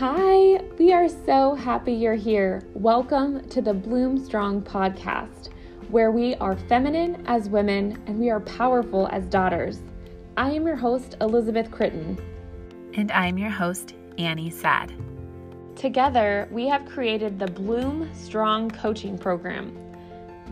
Hi, we are so happy you're here. Welcome to the Bloom Strong podcast, where we are feminine as women and we are powerful as daughters. I am your host, Elizabeth Critton. And I'm your host, Annie Sad. Together, we have created the Bloom Strong Coaching Program.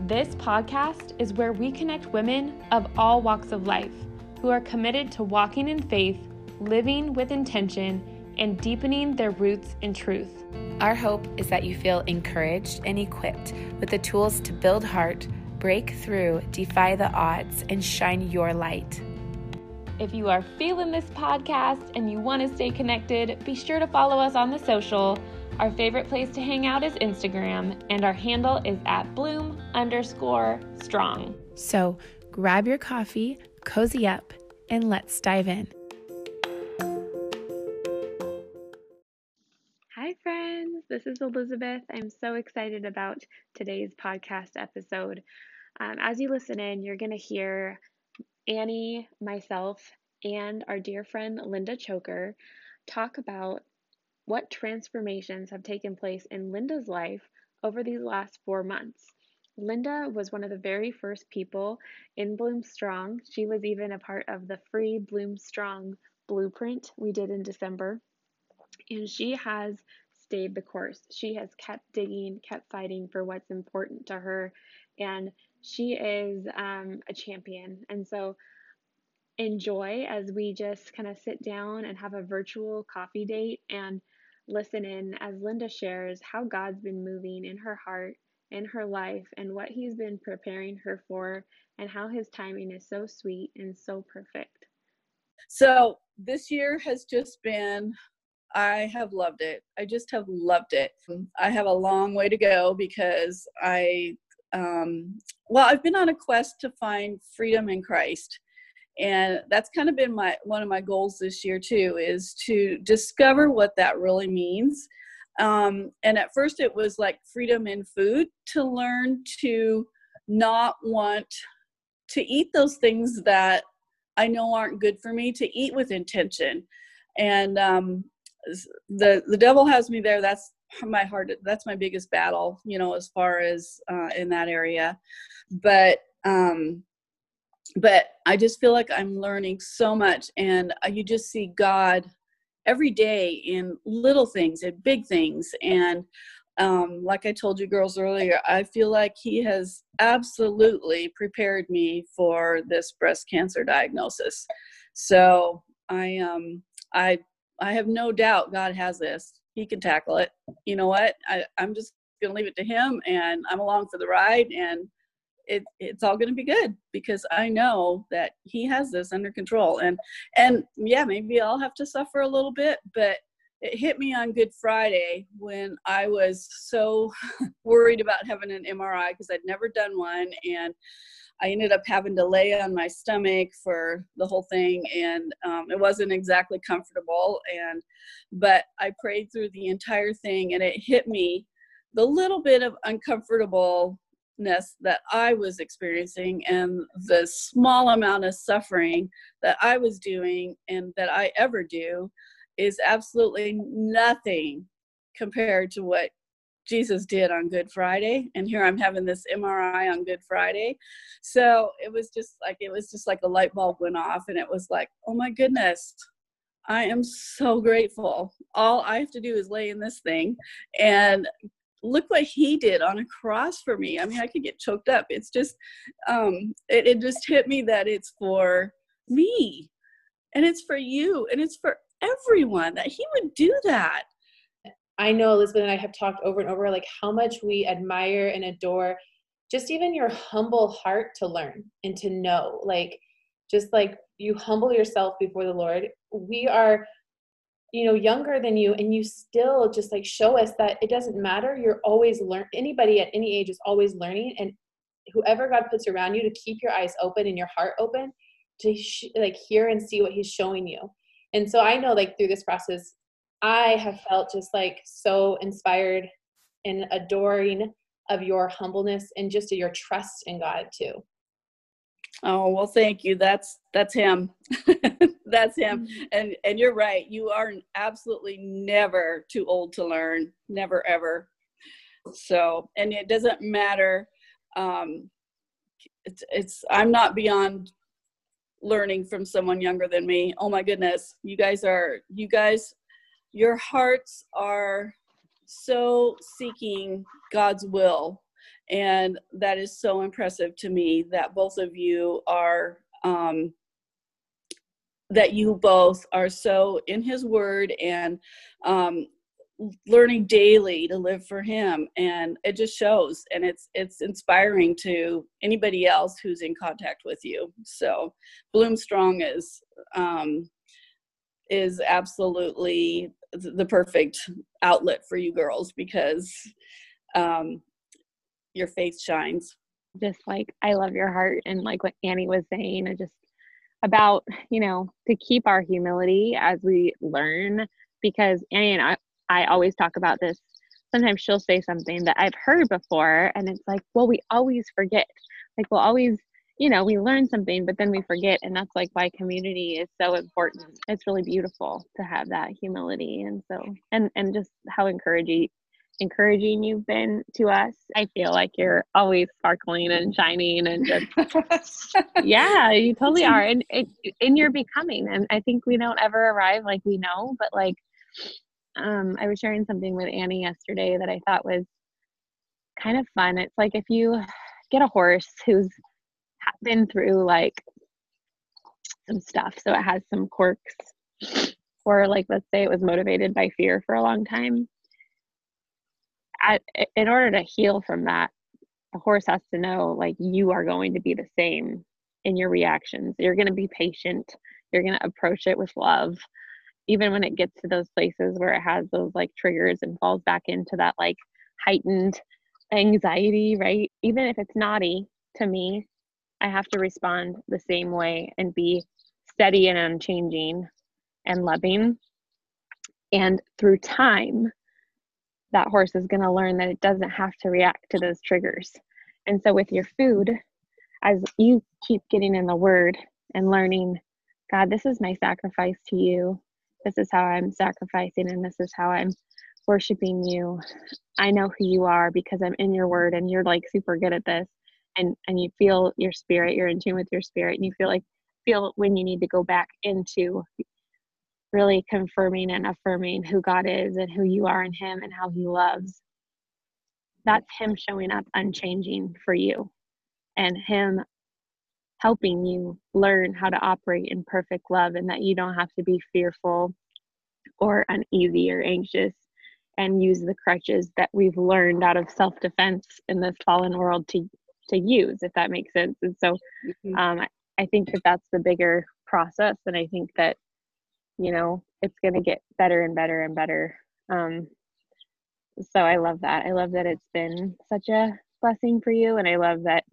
This podcast is where we connect women of all walks of life who are committed to walking in faith, living with intention, and deepening their roots in truth. Our hope is that you feel encouraged and equipped with the tools to build heart, break through, defy the odds, and shine your light. If you are feeling this podcast and you want to stay connected, be sure to follow us on the social. Our favorite place to hang out is Instagram, and our handle is at bloom underscore strong. So grab your coffee, cozy up, and let's dive in. This is Elizabeth. I'm so excited about today's podcast episode. Um, as you listen in, you're going to hear Annie, myself, and our dear friend Linda Choker talk about what transformations have taken place in Linda's life over these last four months. Linda was one of the very first people in Bloom Strong. She was even a part of the free Bloom Strong blueprint we did in December. And she has stayed the course. She has kept digging, kept fighting for what's important to her, and she is um, a champion. And so enjoy as we just kind of sit down and have a virtual coffee date and listen in as Linda shares how God's been moving in her heart, in her life, and what He's been preparing her for, and how His timing is so sweet and so perfect. So, this year has just been I have loved it. I just have loved it. I have a long way to go because I, um, well, I've been on a quest to find freedom in Christ. And that's kind of been my one of my goals this year too is to discover what that really means. Um, and at first it was like freedom in food to learn to not want to eat those things that I know aren't good for me to eat with intention. And um, the the devil has me there. That's my heart that's my biggest battle you know as far as uh, in that area. But um but i just feel like i'm learning so much and uh, you just see god every day in little things and big things. And um, like i told you girls earlier i feel like he has absolutely prepared me for this breast cancer diagnosis. So i um i I have no doubt God has this. He can tackle it. You know what? I, I'm just going to leave it to Him, and I'm along for the ride, and it, it's all going to be good because I know that He has this under control. And and yeah, maybe I'll have to suffer a little bit, but it hit me on Good Friday when I was so worried about having an MRI because I'd never done one, and I ended up having to lay on my stomach for the whole thing, and um, it wasn't exactly comfortable. And but I prayed through the entire thing, and it hit me the little bit of uncomfortableness that I was experiencing, and the small amount of suffering that I was doing, and that I ever do, is absolutely nothing compared to what Jesus did on Good Friday, and here I'm having this MRI on Good Friday. So it was just like it was just like a light bulb went off, and it was like, oh my goodness, I am so grateful. All I have to do is lay in this thing, and look what He did on a cross for me. I mean, I could get choked up. It's just, um, it, it just hit me that it's for me, and it's for you, and it's for everyone that He would do that I know Elizabeth and I have talked over and over like how much we admire and adore just even your humble heart to learn and to know. Like just like you humble yourself before the Lord. We are you know younger than you and you still just like show us that it doesn't matter you're always learn anybody at any age is always learning and whoever god puts around you to keep your eyes open and your heart open to sh- like hear and see what he's showing you and so i know like through this process I have felt just like so inspired and adoring of your humbleness and just your trust in God too. Oh well, thank you. That's that's him. that's him mm-hmm. and and you're right you are absolutely never too old to learn never ever so and it doesn't matter um it's it's i'm not beyond learning from someone younger than me. Oh my goodness. You guys are you guys your hearts are so seeking god's will. And that is so impressive to me that both of you are um, that you both are so in his word and um, learning daily to live for him and it just shows and it's it's inspiring to anybody else who's in contact with you. So bloom strong is um is absolutely the perfect outlet for you girls because um your faith shines. Just like i love your heart and like what annie was saying and just about you know to keep our humility as we learn because annie and i i always talk about this sometimes she'll say something that i've heard before and it's like well we always forget like we'll always you know we learn something but then we forget and that's like why community is so important it's really beautiful to have that humility and so and and just how encouraging encouraging you've been to us. I feel like you're always sparkling and shining and just yeah, you totally are. And in your becoming. And I think we don't ever arrive like we know, but like um I was sharing something with Annie yesterday that I thought was kind of fun. It's like if you get a horse who's been through like some stuff, so it has some quirks or like let's say it was motivated by fear for a long time in order to heal from that, the horse has to know like you are going to be the same in your reactions. You're going to be patient. You're going to approach it with love. Even when it gets to those places where it has those like triggers and falls back into that like heightened anxiety, right? Even if it's naughty to me, I have to respond the same way and be steady and unchanging and loving. And through time, that horse is going to learn that it doesn't have to react to those triggers. And so, with your food, as you keep getting in the word and learning, God, this is my sacrifice to you. This is how I'm sacrificing, and this is how I'm worshiping you. I know who you are because I'm in your word, and you're like super good at this. And and you feel your spirit, you're in tune with your spirit, and you feel like feel when you need to go back into really confirming and affirming who God is and who you are in Him and how He loves. That's Him showing up unchanging for you and Him helping you learn how to operate in perfect love and that you don't have to be fearful or uneasy or anxious and use the crutches that we've learned out of self-defense in this fallen world to to use if that makes sense. And so mm-hmm. um, I think that that's the bigger process and i think that you know it's going to get better and better and better. Um, so i love that. I love that it's been such a blessing for you and i love that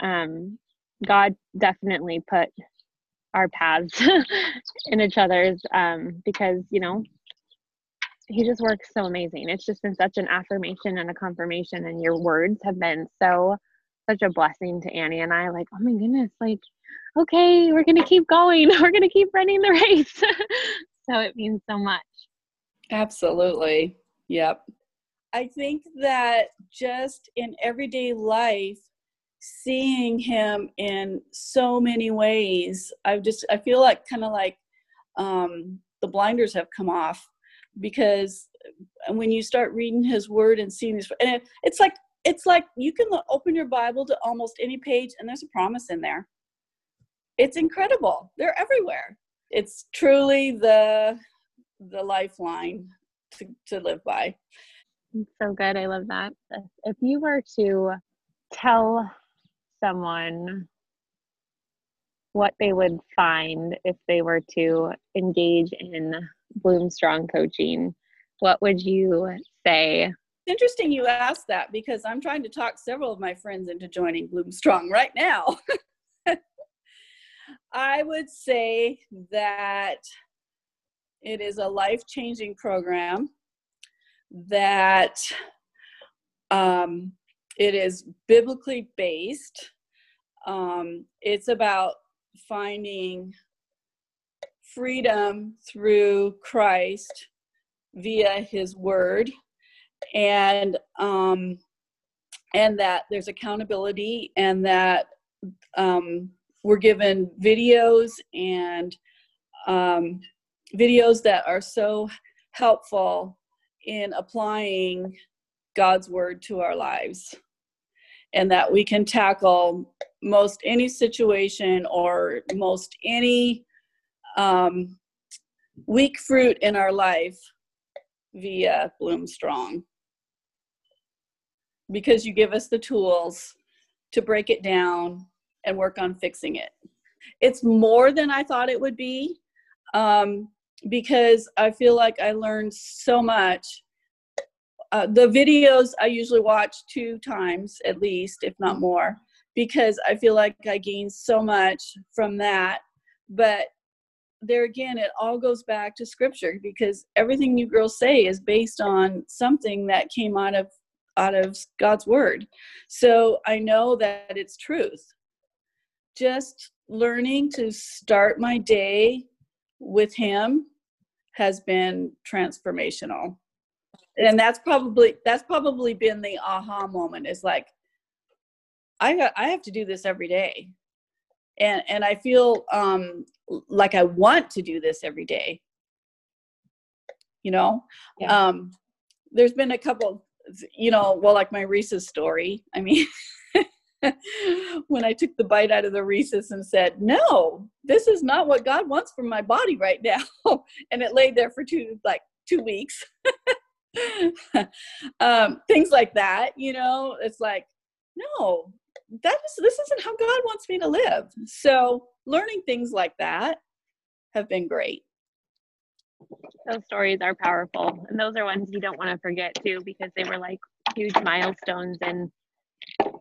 um, god definitely put our paths in each other's um, because you know he just works so amazing it's just been such an affirmation and a confirmation and your words have been so such a blessing to annie and i like oh my goodness like okay, we're going to keep going. We're going to keep running the race. so it means so much. Absolutely. Yep. I think that just in everyday life, seeing him in so many ways, I just, I feel like kind of like um, the blinders have come off because when you start reading his word and seeing this, and it, it's like, it's like you can open your Bible to almost any page and there's a promise in there it's incredible. They're everywhere. It's truly the the lifeline to, to live by. So good. I love that. If you were to tell someone what they would find if they were to engage in Bloom Strong coaching, what would you say? Interesting you asked that because I'm trying to talk several of my friends into joining Bloom Strong right now. I would say that it is a life changing program, that um, it is biblically based. Um, it's about finding freedom through Christ via his word and um and that there's accountability and that um we're given videos and um videos that are so helpful in applying God's word to our lives and that we can tackle most any situation or most any um, weak fruit in our life via Bloom Strong. Because you give us the tools to break it down and work on fixing it. It's more than I thought it would be um, because I feel like I learned so much. Uh, the videos I usually watch two times at least, if not more, because I feel like I gain so much from that. But there again it all goes back to scripture because everything you girls say is based on something that came out of out of god's word. So i know that it's truth. Just learning to start my day with him has been transformational and that's probably that's probably been the aha moment is like i i have to do this every day. And and i feel um like i want to do this every day. You know? Yeah. um there's been a couple you know well like my Reese's story. I mean when i took the bite out of the Reese's and said no this is not what god wants from my body right now. And it laid there for two like two weeks um things like that you know it's like no that is this isn't how God wants me to live. So learning things like that have been great. Those stories are powerful, and those are ones you don't want to forget too, because they were like huge milestones in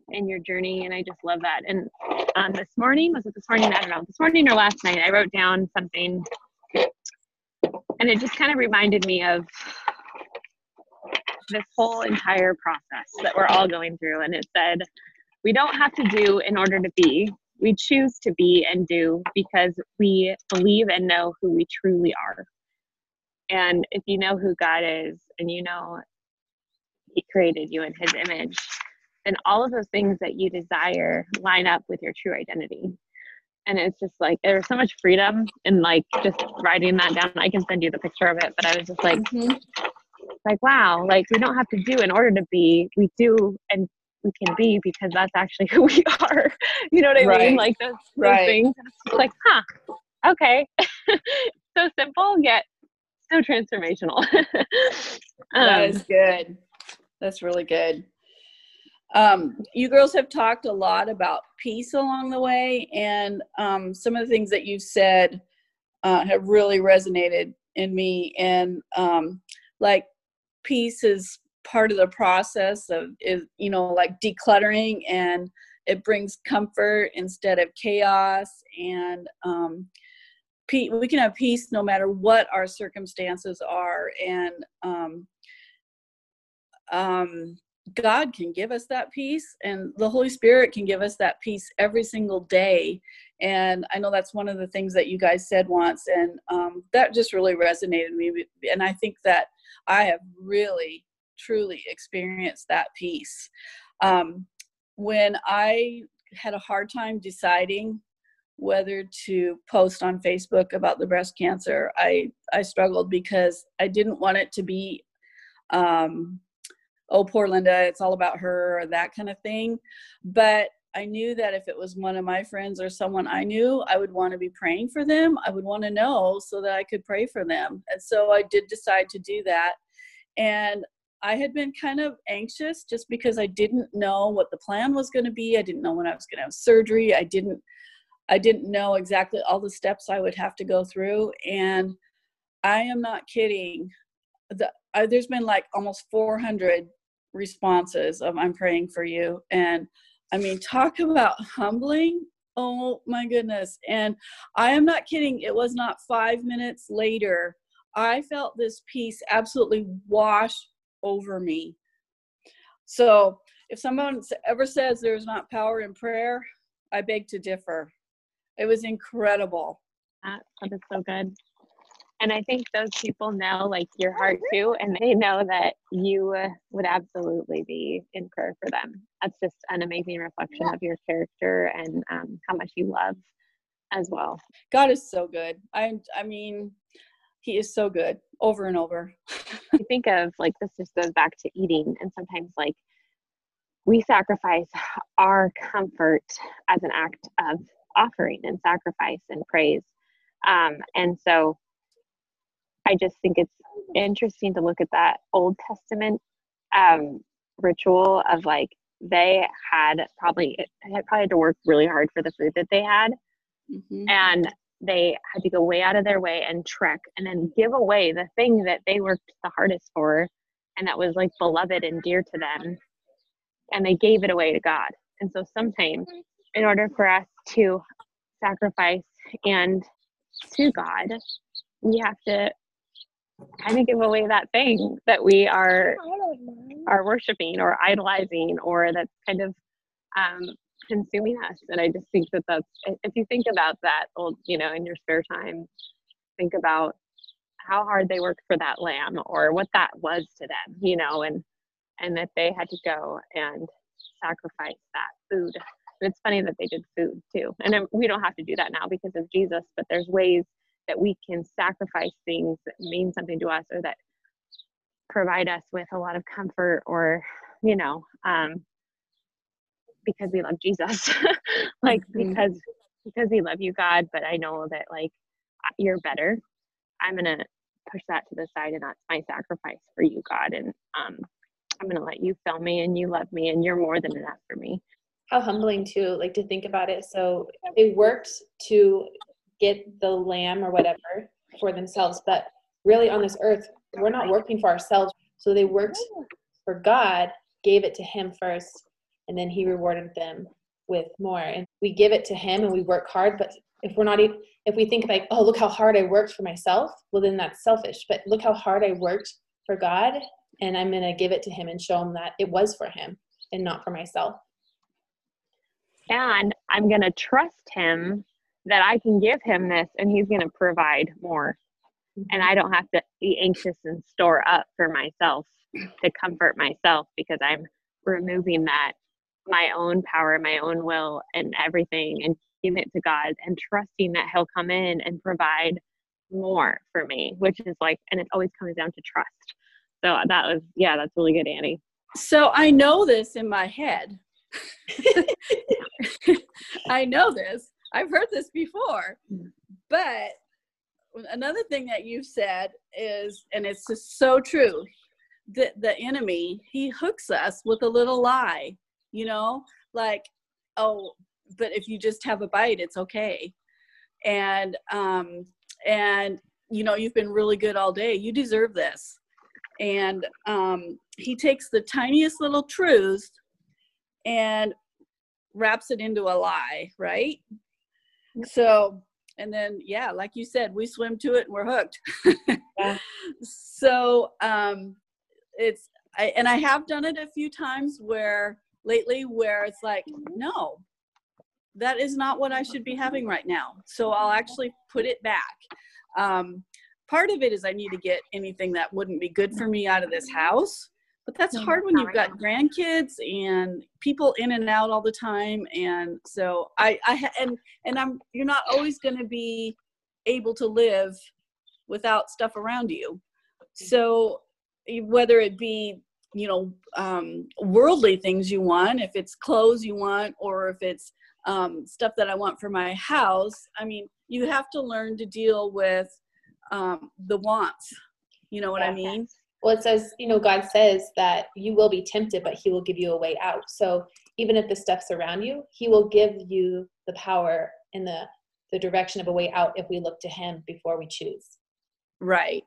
in your journey, and I just love that. And um, this morning was it this morning? I don't know. This morning or last night, I wrote down something, and it just kind of reminded me of this whole entire process that we're all going through. And it said, we don't have to do in order to be. We choose to be and do because we believe and know who we truly are. And if you know who God is and you know He created you in His image, then all of those things that you desire line up with your true identity. And it's just like there's so much freedom in like just writing that down. I can send you the picture of it, but I was just like, mm-hmm. Like wow, like we don't have to do in order to be. We do and we can be because that's actually who we are. You know what I right. mean? Like those, those right. things. it's like, huh, okay. so simple yet so transformational. um, that is good. That's really good. Um, you girls have talked a lot about peace along the way, and um, some of the things that you've said uh, have really resonated in me. And um, like peace is part of the process of is you know like decluttering and it brings comfort instead of chaos and um, we can have peace no matter what our circumstances are and um, um, god can give us that peace and the holy spirit can give us that peace every single day. And i know that's one of the things that you guys said once and um, that just really resonated with me and i think that i have really truly experienced that peace. Um, when I had a hard time deciding whether to post on Facebook about the breast cancer, I I struggled because I didn't want it to be, um, oh poor Linda, it's all about her or that kind of thing. But I knew that if it was one of my friends or someone I knew, I would want to be praying for them. I would want to know so that I could pray for them. And so I did decide to do that. And I had been kind of anxious just because I didn't know what the plan was going to be. I didn't know when I was going to have surgery. I didn't I didn't know exactly all the steps I would have to go through and I am not kidding. The, I, there's been like almost 400 responses of I'm praying for you and I mean talk about humbling. Oh my goodness. And I am not kidding. It was not 5 minutes later I felt this peace absolutely wash over me. So if someone ever says there's not power in prayer, I beg to differ. It was incredible. that. That is so good. And I think those people know like your heart too, and they know that you would absolutely be in prayer for them. That's just an amazing reflection of your character and um, how much you love as well. God is so good. I I mean, He is so good over and over. you think of like this just goes back to eating, and sometimes like we sacrifice our comfort as an act of offering and sacrifice and praise. Um, and so I just think it's interesting to look at that Old Testament um, ritual of like they had probably had probably had to work really hard for the food that they had, mm-hmm. and they had to go way out of their way and trek and then give away the thing that they worked the hardest for and that was like beloved and dear to them and they gave it away to God. And so sometimes in order for us to sacrifice and to God, we have to kind of give away that thing that we are are worshiping or idolizing or that's kind of um, consuming us. And I just think that that's if you think about that old, you know, in your spare time, think about how hard they worked for that lamb or what that was to them, you know, and and that they had to go and sacrifice that food. And it's funny that they did food too. And we don't have to do that now because of Jesus, but there's ways that we can sacrifice things that mean something to us or that provide us with a lot of comfort or, you know, um, because we love Jesus. like mm-hmm. because because we love you, God, but I know that like you're better. I'm gonna push that to the side and that's my sacrifice for you, God. And um I'm to let you fill me and you love me and you're more than enough for me. How humbling too, like to think about it. So it worked to get the lamb or whatever for themselves, but really on this earth, we're not working for ourselves. So they worked for God, gave it to Him first, and then He rewarded them with more. And we give it to Him and we work hard, but if we're not if we think like, oh, look how hard I worked for myself, well, then that's selfish. But look how hard I worked for God, and I'm going to give it to him and show him that it was for him and not for myself. And I'm going to trust him that I can give him this and he's going to provide more. Mm-hmm. And I don't have to be anxious and store up for myself to comfort myself because I'm removing that my own power, my own will, and everything and giving it to God and trusting that He'll come in and provide more for me, which is like, and it always comes down to trust. So that was, yeah, that's really good, Annie. So I know this in my head. I know this. I've heard this before. But another thing that you said is, and it's just so true, the, the enemy, he hooks us with a little lie, you know, like, oh, but if you just have a bite, it's okay. And, um, and, you know, you've been really good all day. You deserve this and um, he takes the tiniest little truth and wraps it into a lie right so and then yeah like you said we swim to it and we're hooked yeah. so um it's I, and i have done it a few times where lately where it's like no that is not what i should be having right now so i'll actually put it back um part of it is I need to get anything that wouldn't be good for me out of this house. But that's hard when you've got grandkids and people in and out all the time. And so I, I and and I'm you're not always going to be able to live without stuff around you. So whether it be you know um, worldly things you want, if it's clothes you want, or if it's um, stuff that I want for my house, I mean, you have to learn to deal with um, the wants. You know what yeah. I mean? Well, it says, you know, God says that you will be tempted, but He will give you a way out. So even if the stuff's around you, He will give you the power and the the direction of a way out if we look to Him before we choose. Right.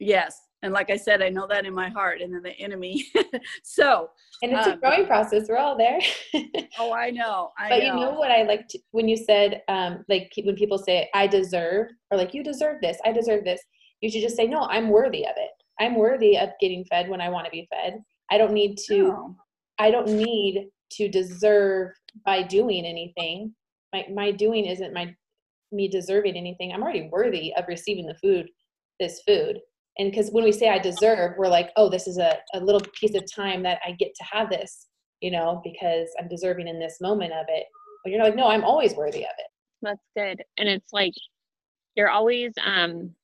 Yes. And like I said, I know that in my heart, and then the enemy. so, and it's um, a growing process. We're all there. oh, I know. I but know. you know what I like when you said, um, like when people say, "I deserve," or like, "You deserve this," "I deserve this." You should just say, "No, I'm worthy of it. I'm worthy of getting fed when I want to be fed. I don't need to. No. I don't need to deserve by doing anything. My my doing isn't my me deserving anything. I'm already worthy of receiving the food, this food. And because when we say I deserve, we're like, oh, this is a, a little piece of time that I get to have this, you know, because I'm deserving in this moment of it. But you're like, no, I'm always worthy of it. That's good. And it's like you're always um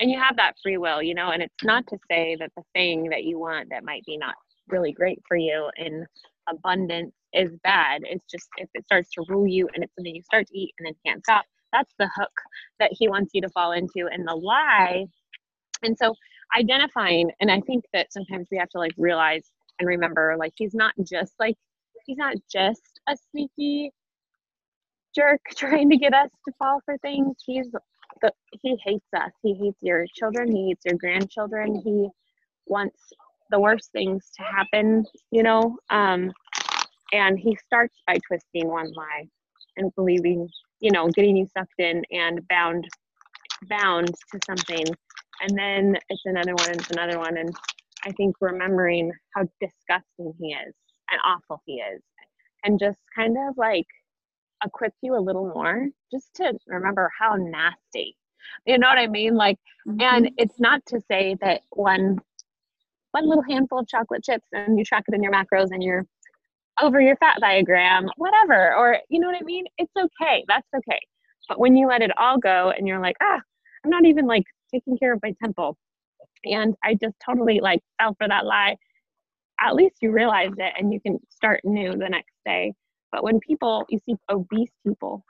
and you have that free will, you know, and it's not to say that the thing that you want that might be not really great for you in abundance is bad. It's just if it starts to rule you and it's something you start to eat and then can't stop, that's the hook that he wants you to fall into and the lie. And so identifying, and I think that sometimes we have to like realize and remember like he's not just like he's not just a sneaky jerk trying to get us to fall for things. He's the, he hates us. He hates your children. He hates your grandchildren. He wants the worst things to happen, you know. Um, and he starts by twisting one lie and believing, you know, getting you sucked in and bound, bound to something. And then it's another one, it's another one. And I think remembering how disgusting he is and awful he is, and just kind of like equip you a little more just to remember how nasty. You know what I mean? Like, mm-hmm. and it's not to say that one one little handful of chocolate chips and you track it in your macros and you're over your fat diagram, whatever. Or you know what I mean? It's okay. That's okay. But when you let it all go and you're like, ah, I'm not even like taking care of my temple. And I just totally like fell for that lie. At least you realized it and you can start new the next day. But when people, you see obese people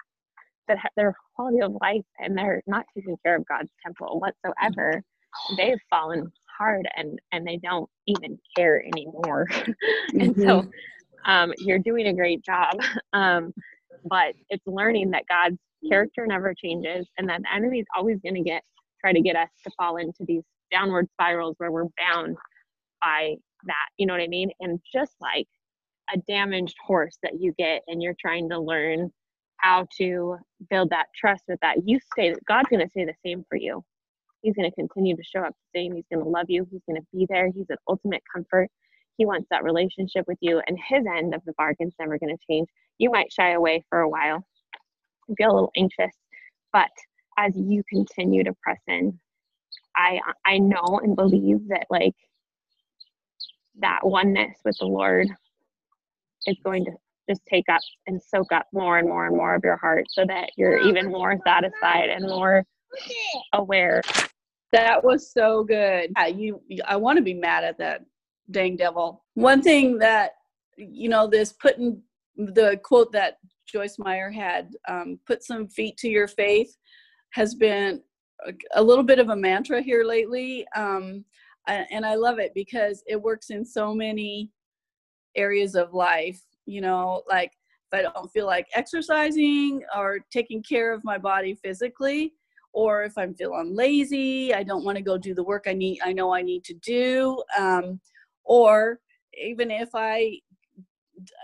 that have their quality of life and they're not taking care of God's temple whatsoever, they've fallen hard and and they don't even care anymore. and mm-hmm. so um, you're doing a great job. Um, but it's learning that God's character never changes and that the enemy's always going to get try to get us to fall into these downward spirals where we're bound by that. You know what I mean? And just like a damaged horse that you get and you're trying to learn how to build that trust with that you stay that god's going to say the same for you. He's going to continue to show up the same. He's going to love you. He's going to be there. He's an ultimate comfort. He wants that relationship with you and his end of the bargain's never going to change. You might shy away for a while feel a little anxious but as you continue to press in i i know and believe that like that oneness with the lord is going to just take up and soak up more and more and more of your heart so that you're even more satisfied and more aware. That was so good. Yeah, you I want to be mad at that dang devil. One thing that you know, this putting the quote that Joyce Meyer had, um, put some feet to your faith, has been a, little bit of a mantra here lately. Um, and I love it because it works in so many areas of life you know like if i don't feel like exercising or taking care of my body physically or if i'm feeling lazy i don't want to go do the work i need i know i need to do um, or even if i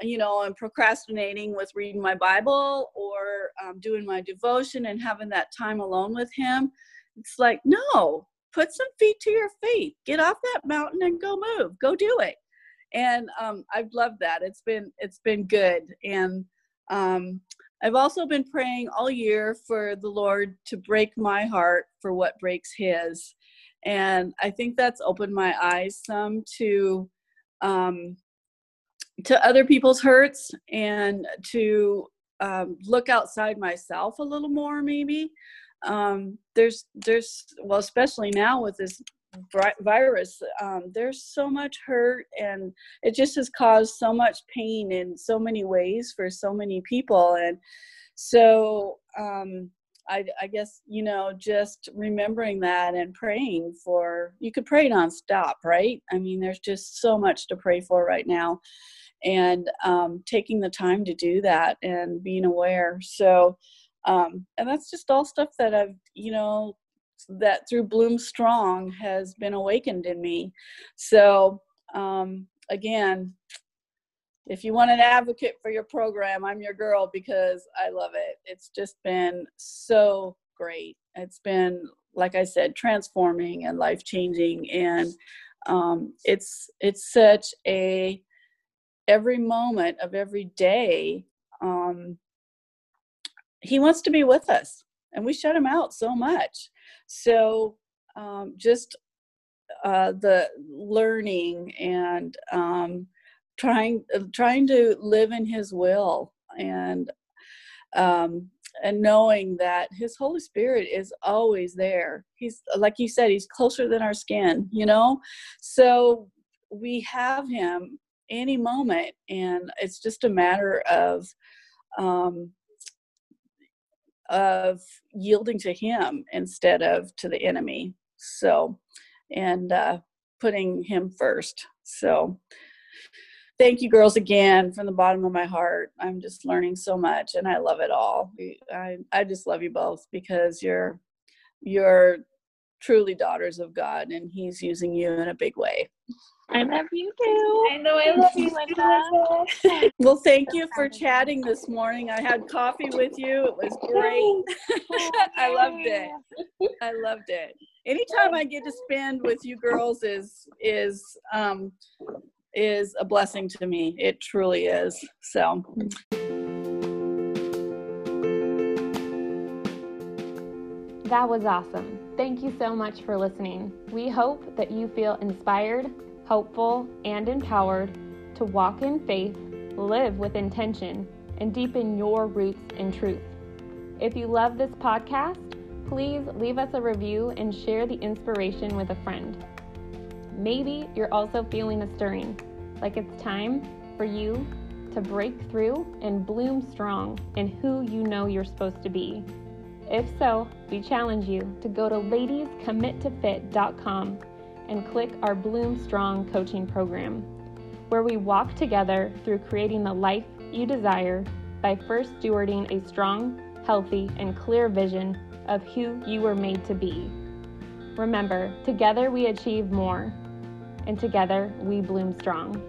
you know i'm procrastinating with reading my bible or um, doing my devotion and having that time alone with him it's like no put some feet to your feet get off that mountain and go move go do it and um, I've loved that. It's been it's been good, and um, I've also been praying all year for the Lord to break my heart for what breaks His, and I think that's opened my eyes some to um, to other people's hurts and to um, look outside myself a little more, maybe. Um, there's there's well, especially now with this virus um, there's so much hurt and it just has caused so much pain in so many ways for so many people. And so um, I, I, guess you know just remembering that and praying for you could pray nonstop right? I mean there's just so much to pray for right now and um, taking the time to do that and being aware. So um, and that's just all stuff that i've you know that through Bloom Strong has been awakened in me. So, um, again, if you want an advocate for your program, I'm your girl because I love it. It's just been so great. It's been, like I said, transforming and life changing, and um, it's it's such a every moment of every day. Um, he wants to be with us and we shut him out so much so um, just uh, the learning and um, trying uh, trying to live in his will and um, and knowing that his holy spirit is always there. He's like you said he's closer than our skin you know? So we have him any moment and it's just a matter of um of yielding to him instead of to the enemy. So and uh putting him first. So thank you girls again from the bottom of my heart. I'm just learning so much and i love it all. I i just love you both because you're you're truly daughters of god and he's using you in a big way I love you too. I know I love you, Linda. well thank you for chatting this morning i had coffee with you it was great i loved it i loved it anytime i get to spend with you girls is is um is a blessing to me. It truly is. So. That was awesome. Thank you so much for listening. We hope that you feel inspired, hopeful, and empowered to walk in faith, live with intention, and deepen your roots in truth. If you love this podcast, please leave us a review and share the inspiration with a friend. Maybe you're also feeling a stirring, like it's time for you to break through and bloom strong in who you know you're supposed to be. If so, we challenge you to go to ladiescommittofit.com and click our Bloom Strong coaching program, where we walk together through creating the life you desire by first stewarding a strong, healthy, and clear vision of who you were made to be. Remember, together we achieve more and together we bloom strong.